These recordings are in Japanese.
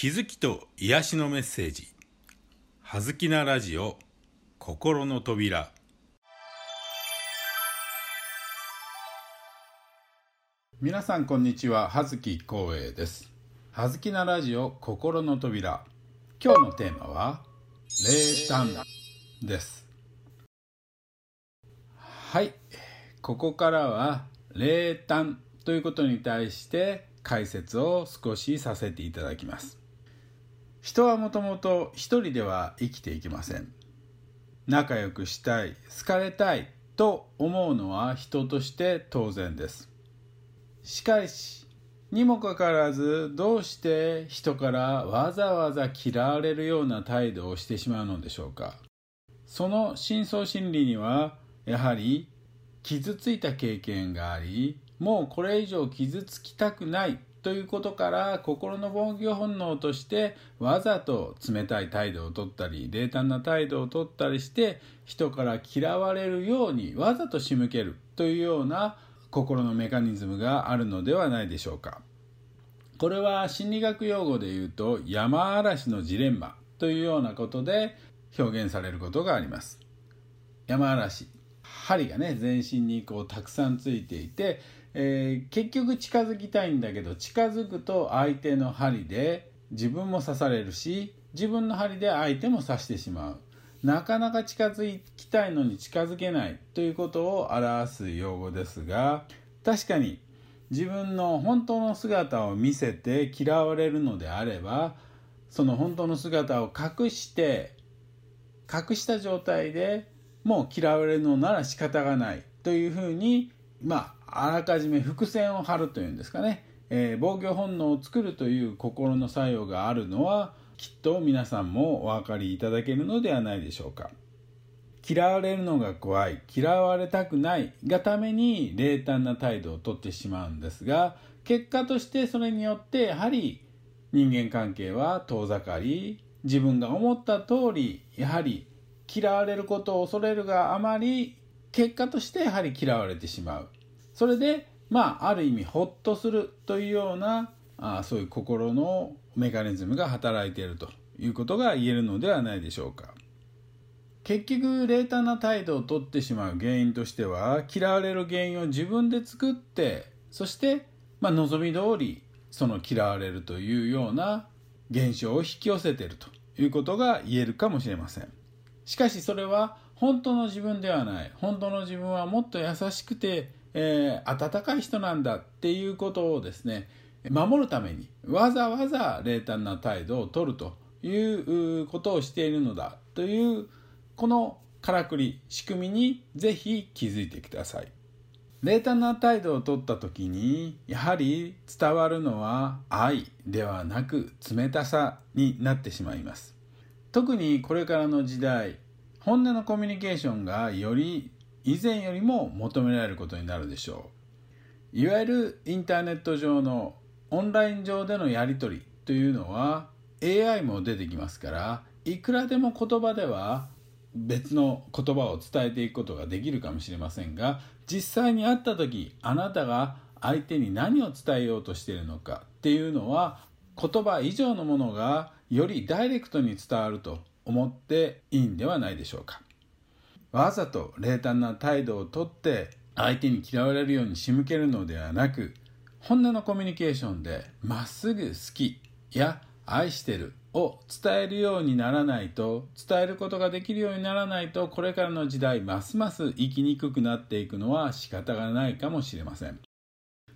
気づきと癒しのメッセージ「はずきなラジオ心の扉」皆さんこんにちは。葉月光栄です。葉月なラジオ心の扉。今日のテーマは霊感です。はい。ここからは霊感ということに対して解説を少しさせていただきます。人はもともと一人では生きていけません。仲良くしたい好かれたいと思うのは人として当然です。しかしにもかかわらずどうして人からわざわざ嫌われるような態度をしてしまうのでしょうか。その深層心理にはやはり傷ついた経験がありもうこれ以上傷つきたくないということから心の防御本能としてわざと冷たい態度をとったり冷淡な態度をとったりして人から嫌われるようにわざと仕向けるというような心のメカニズムがあるのではないでしょうか。これは心理学用語で言うと山嵐のジレンマというようなことで表現されることがあります。山嵐針がね全身にこうたくさんついていてえー、結局近づきたいんだけど近づくと相手の針で自分も刺されるし自分の針で相手も刺してしまう。なかなか近づきたいのに近づけない。ということを表す用語ですが確かに自分の本当の姿を見せて嫌われるのであればその本当の姿を隠して隠した状態でもう嫌われるのなら仕方がない。というふうにまあ、あらかじめ伏線を張るというんですかね、えー、防御本能を作るという心の作用があるのはきっと皆さんもお分かりいただけるのではないでしょうか。嫌われるのが怖い。嫌われたくないがために冷淡な態度をとってしまうんですが結果としてそれによってやはり人間関係は遠ざかり自分が思った通りやはり嫌われることを恐れるがあまり結果としてやはり嫌われてしまう。それでまあある意味ほっとするというようなあそういう心のメカニズムが働いているということが言えるのではないでしょうか。結局冷淡な態度をとってしまう原因としては嫌われる原因を自分で作ってそして、まあ、望み通りその嫌われるというような現象を引き寄せているということが言えるかもしれません。しかしそれは本当の自分ではない。本当の自分はもっと優しくて、えー、温かい人なんだっていうことをですね守るためにわざわざ冷淡な態度をとるということをしているのだというこのからくり仕組みにぜひ気づいてください。冷淡な態度をとった時にやはり伝わるのは愛ではなく冷たさになってしまいます。特にこれからの時代本音のコミュニケーションがより以前よりも求められることになるでしょう。いわゆるインターネット上のオンライン上でのやり取りというのは AI も出てきますからいくらでも言葉では別の言葉を伝えていくことができるかもしれませんが実際に会った時あなたが相手に何を伝えようとしているのかっていうのは言葉以上のものがよりダイレクトに伝わると思っていいんではないでしょうか。わざと冷淡な態度をとって相手に嫌われるように仕向けるのではなく本音のコミュニケーションでまっすぐ好きや愛してるを伝えるようにならないと伝えることができるようにならないとこれからの時代ますます生きにくくなっていくのは仕方がないかもしれません。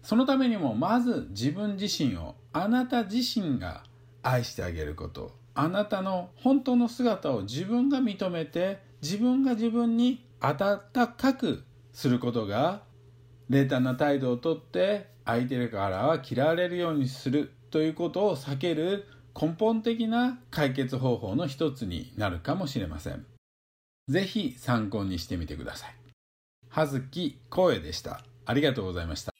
そのためにもまず自分自身をあなた自身が愛してあげること。あなたの本当の姿を自分が認めて自分が自分に温かくすることが冷淡な態度をとって相手からは嫌われるようにするということを避ける根本的な解決方法の一つになるかもしれません。ぜひ参考にしてみてください。葉月光栄でした。ありがとうございました。